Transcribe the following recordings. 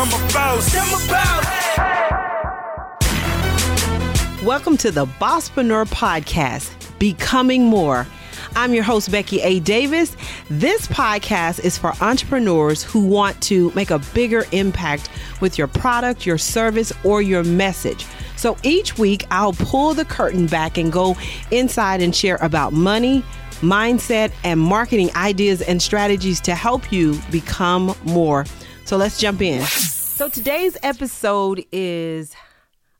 I'm I'm. Welcome to the Bosspreneur Podcast, Becoming More. I'm your host, Becky A. Davis. This podcast is for entrepreneurs who want to make a bigger impact with your product, your service, or your message. So each week, I'll pull the curtain back and go inside and share about money, mindset, and marketing ideas and strategies to help you become more. So let's jump in. So today's episode is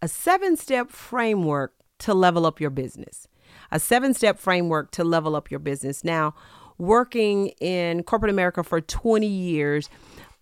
a seven step framework to level up your business. A seven step framework to level up your business. Now, working in corporate America for 20 years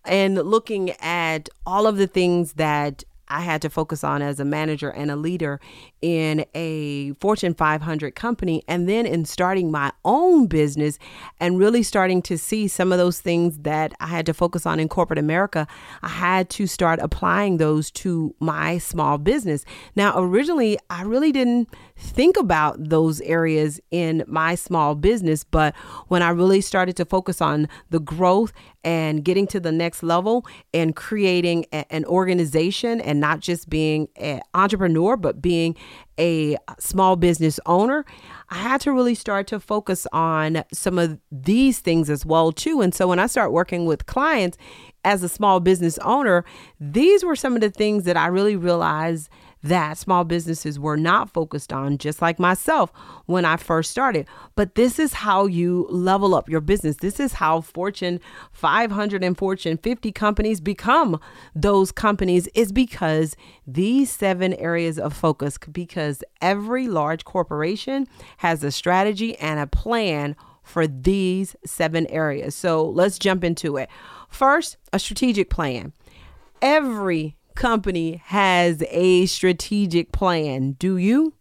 and looking at all of the things that I had to focus on as a manager and a leader in a Fortune 500 company. And then in starting my own business and really starting to see some of those things that I had to focus on in corporate America, I had to start applying those to my small business. Now, originally, I really didn't think about those areas in my small business, but when I really started to focus on the growth and getting to the next level and creating a, an organization and not just being an entrepreneur, but being a small business owner, I had to really start to focus on some of these things as well too. And so when I start working with clients as a small business owner, these were some of the things that I really realized that small businesses were not focused on, just like myself when I first started. But this is how you level up your business. This is how Fortune 500 and Fortune 50 companies become those companies, is because these seven areas of focus, because every large corporation has a strategy and a plan for these seven areas. So let's jump into it. First, a strategic plan. Every company has a strategic plan. Do you?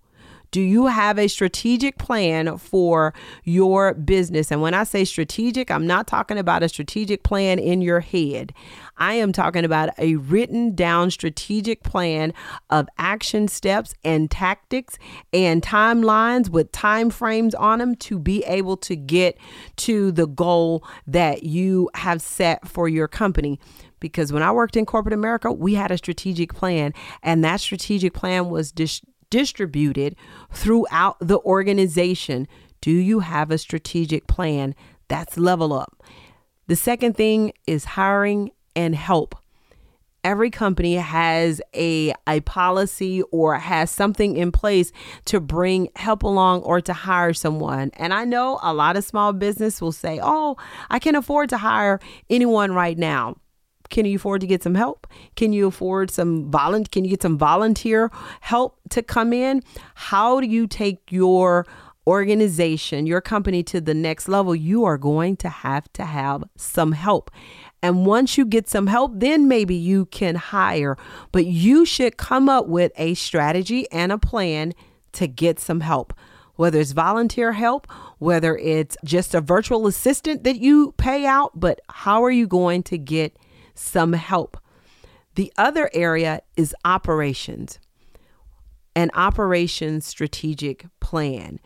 Do you have a strategic plan for your business? And when I say strategic, I'm not talking about a strategic plan in your head. I am talking about a written down strategic plan of action steps and tactics and timelines with time frames on them to be able to get to the goal that you have set for your company because when I worked in corporate America, we had a strategic plan, and that strategic plan was dis- distributed throughout the organization. Do you have a strategic plan? That's level up. The second thing is hiring and help. Every company has a, a policy or has something in place to bring help along or to hire someone. And I know a lot of small business will say, oh, I can't afford to hire anyone right now. Can you afford to get some help? Can you afford some volunteer? Can you get some volunteer help to come in? How do you take your organization, your company to the next level? You are going to have to have some help. And once you get some help, then maybe you can hire. But you should come up with a strategy and a plan to get some help whether it's volunteer help, whether it's just a virtual assistant that you pay out, but how are you going to get some help. The other area is operations, an operations strategic plan.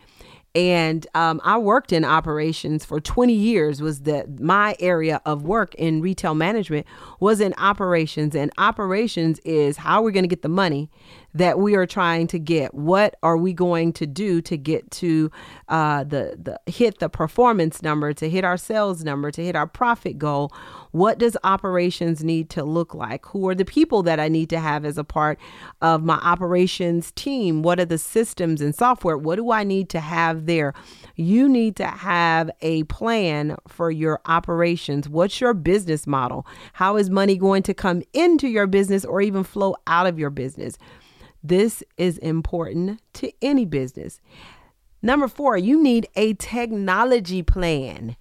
And um, I worked in operations for 20 years. Was that my area of work in retail management was in operations, and operations is how we're going to get the money that we are trying to get. What are we going to do to get to uh, the the hit the performance number, to hit our sales number, to hit our profit goal? What does operations need to look like? Who are the people that I need to have as a part of my operations team? What are the systems and software? What do I need to have there? You need to have a plan for your operations. What's your business model? How is money going to come into your business or even flow out of your business? This is important to any business. Number four, you need a technology plan.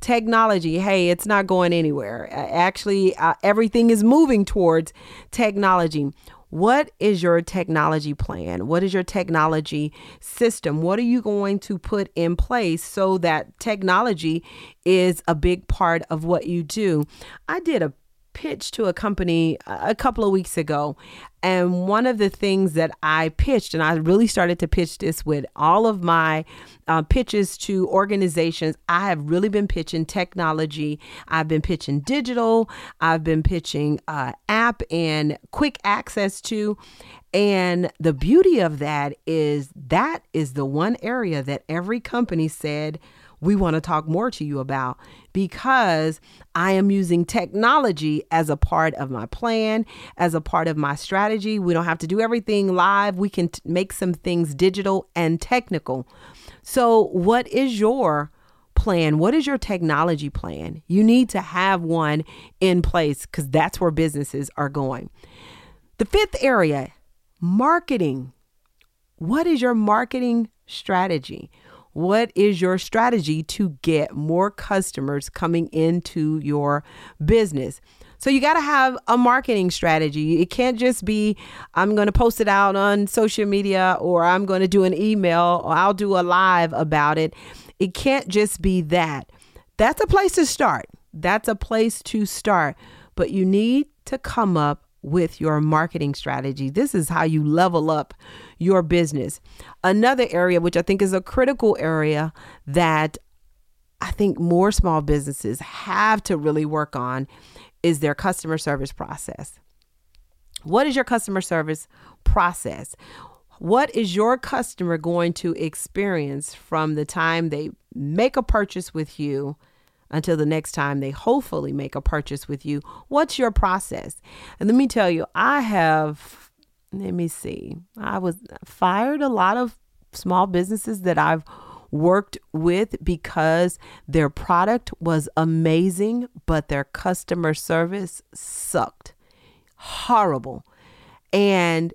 Technology, hey, it's not going anywhere. Actually, uh, everything is moving towards technology. What is your technology plan? What is your technology system? What are you going to put in place so that technology is a big part of what you do? I did a pitched to a company a couple of weeks ago. And one of the things that I pitched, and I really started to pitch this with all of my uh, pitches to organizations, I have really been pitching technology. I've been pitching digital. I've been pitching uh, app and quick access to. And the beauty of that is that is the one area that every company said, we want to talk more to you about because I am using technology as a part of my plan, as a part of my strategy. We don't have to do everything live, we can t- make some things digital and technical. So, what is your plan? What is your technology plan? You need to have one in place because that's where businesses are going. The fifth area marketing. What is your marketing strategy? What is your strategy to get more customers coming into your business? So you got to have a marketing strategy. It can't just be I'm going to post it out on social media or I'm going to do an email or I'll do a live about it. It can't just be that. That's a place to start. That's a place to start. But you need to come up with your marketing strategy. This is how you level up your business. Another area, which I think is a critical area that I think more small businesses have to really work on, is their customer service process. What is your customer service process? What is your customer going to experience from the time they make a purchase with you? Until the next time they hopefully make a purchase with you. What's your process? And let me tell you, I have, let me see, I was fired a lot of small businesses that I've worked with because their product was amazing, but their customer service sucked. Horrible. And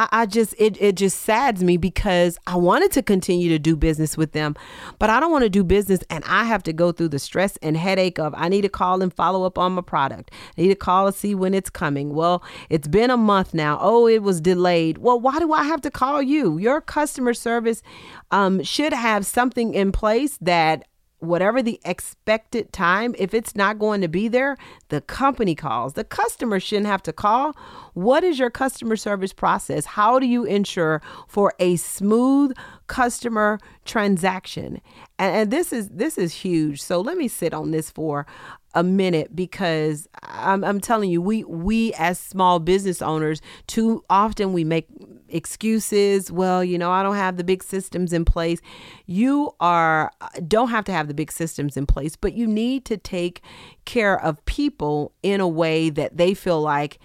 I, I just it it just saddens me because I wanted to continue to do business with them, but I don't want to do business and I have to go through the stress and headache of I need to call and follow up on my product. I need to call and see when it's coming. Well, it's been a month now. Oh, it was delayed. Well, why do I have to call you? Your customer service um, should have something in place that whatever the expected time, if it's not going to be there, the company calls. The customer shouldn't have to call. What is your customer service process? How do you ensure for a smooth customer transaction? And, and this is this is huge. So let me sit on this for a minute because I'm, I'm telling you, we we as small business owners, too often we make excuses. Well, you know, I don't have the big systems in place. You are don't have to have the big systems in place, but you need to take care of people in a way that they feel like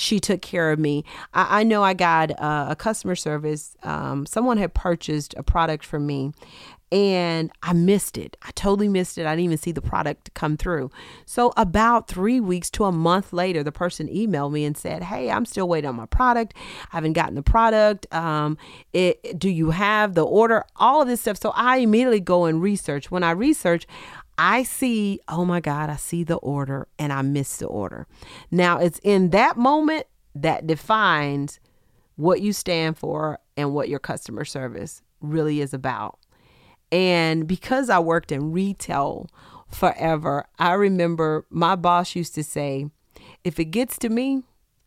she took care of me. I, I know I got uh, a customer service. Um, someone had purchased a product from me, and I missed it. I totally missed it. I didn't even see the product come through. So, about three weeks to a month later, the person emailed me and said, Hey, I'm still waiting on my product. I haven't gotten the product. Um, it, do you have the order? All of this stuff. So, I immediately go and research. When I research, I see, oh my God, I see the order and I miss the order. Now, it's in that moment that defines what you stand for and what your customer service really is about. And because I worked in retail forever, I remember my boss used to say, if it gets to me,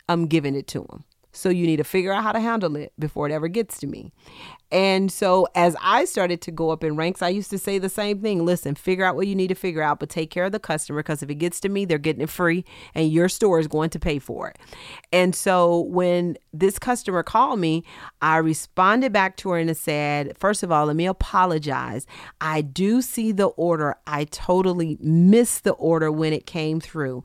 I'm giving it to him. So you need to figure out how to handle it before it ever gets to me. And so as I started to go up in ranks, I used to say the same thing. Listen, figure out what you need to figure out, but take care of the customer because if it gets to me, they're getting it free and your store is going to pay for it. And so when this customer called me, I responded back to her and said, first of all, let me apologize. I do see the order. I totally missed the order when it came through.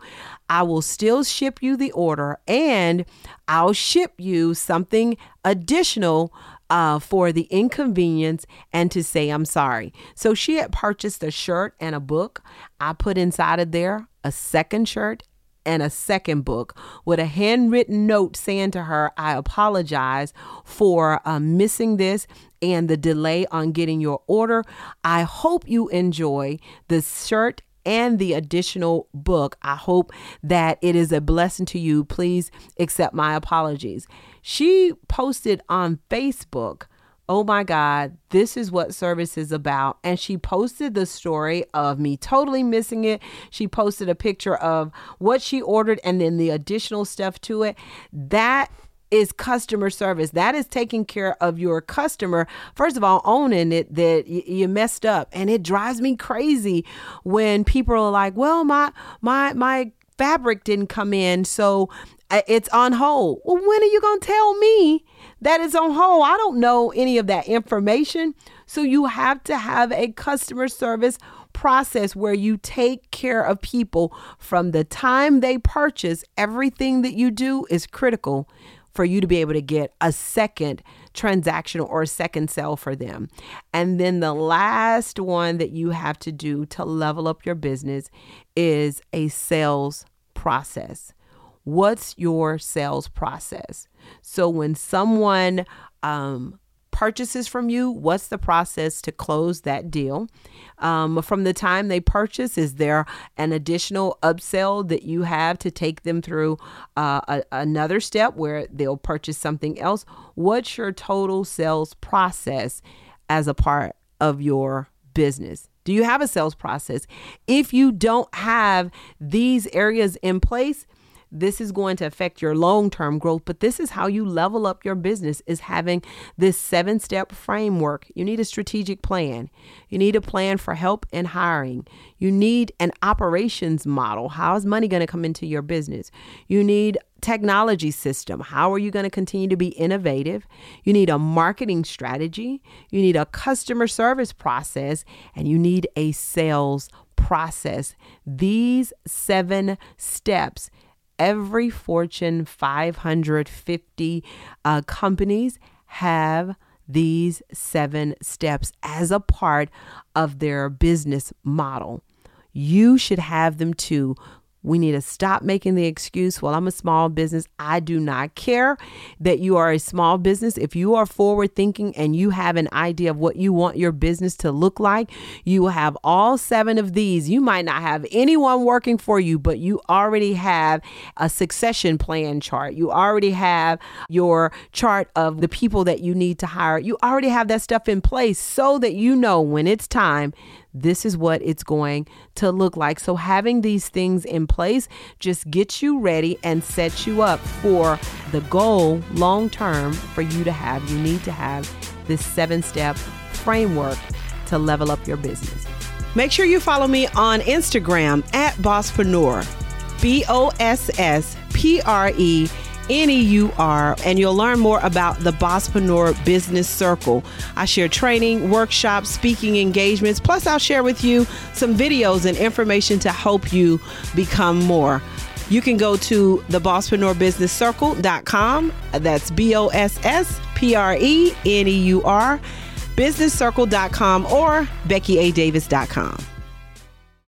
I will still ship you the order and I'll ship you something additional uh, for the inconvenience and to say I'm sorry. So she had purchased a shirt and a book. I put inside of there a second shirt and a second book with a handwritten note saying to her, I apologize for uh, missing this and the delay on getting your order. I hope you enjoy the shirt and the additional book. I hope that it is a blessing to you. Please accept my apologies. She posted on Facebook oh my God, this is what service is about. And she posted the story of me totally missing it. She posted a picture of what she ordered and then the additional stuff to it. That is customer service. That is taking care of your customer. First of all, owning it that y- you messed up. And it drives me crazy when people are like, well, my, my, my, fabric didn't come in so uh, it's on hold. Well when are you going to tell me that it's on hold? I don't know any of that information. So you have to have a customer service process where you take care of people. From the time they purchase everything that you do is critical for you to be able to get a second transaction or second sale for them. And then the last one that you have to do to level up your business is a sales process. What's your sales process? So when someone um, purchases from you, what's the process to close that deal? Um, from the time they purchase, is there an additional upsell that you have to take them through uh, a, another step where they'll purchase something else? What's your total sales process as a part of your business? Do you have a sales process? If you don't have these areas in place, this is going to affect your long-term growth but this is how you level up your business is having this seven step framework. You need a strategic plan. You need a plan for help and hiring. You need an operations model. How is money going to come into your business? You need technology system. How are you going to continue to be innovative? You need a marketing strategy. You need a customer service process and you need a sales process. These seven steps every Fortune 550 uh, companies have these seven steps as a part of their business model. You should have them too. We need to stop making the excuse, well, I'm a small business. I do not care that you are a small business. If you are forward thinking and you have an idea of what you want your business to look like, you will have all seven of these. You might not have anyone working for you, but you already have a succession plan chart. You already have your chart of the people that you need to hire. You already have that stuff in place so that you know when it's time this is what it's going to look like. So, having these things in place just gets you ready and sets you up for the goal long term for you to have. You need to have this seven step framework to level up your business. Make sure you follow me on Instagram at Bosspreneur, B O S S P R E N E U R, and you'll learn more about the Bosspreneur Business Circle. I share training, workshops, speaking engagements, plus, I'll share with you some videos and information to help you become more. You can go to the Circle.com. That's B O S S P R E N E U R, businesscircle.com, or BeckyADavis.com.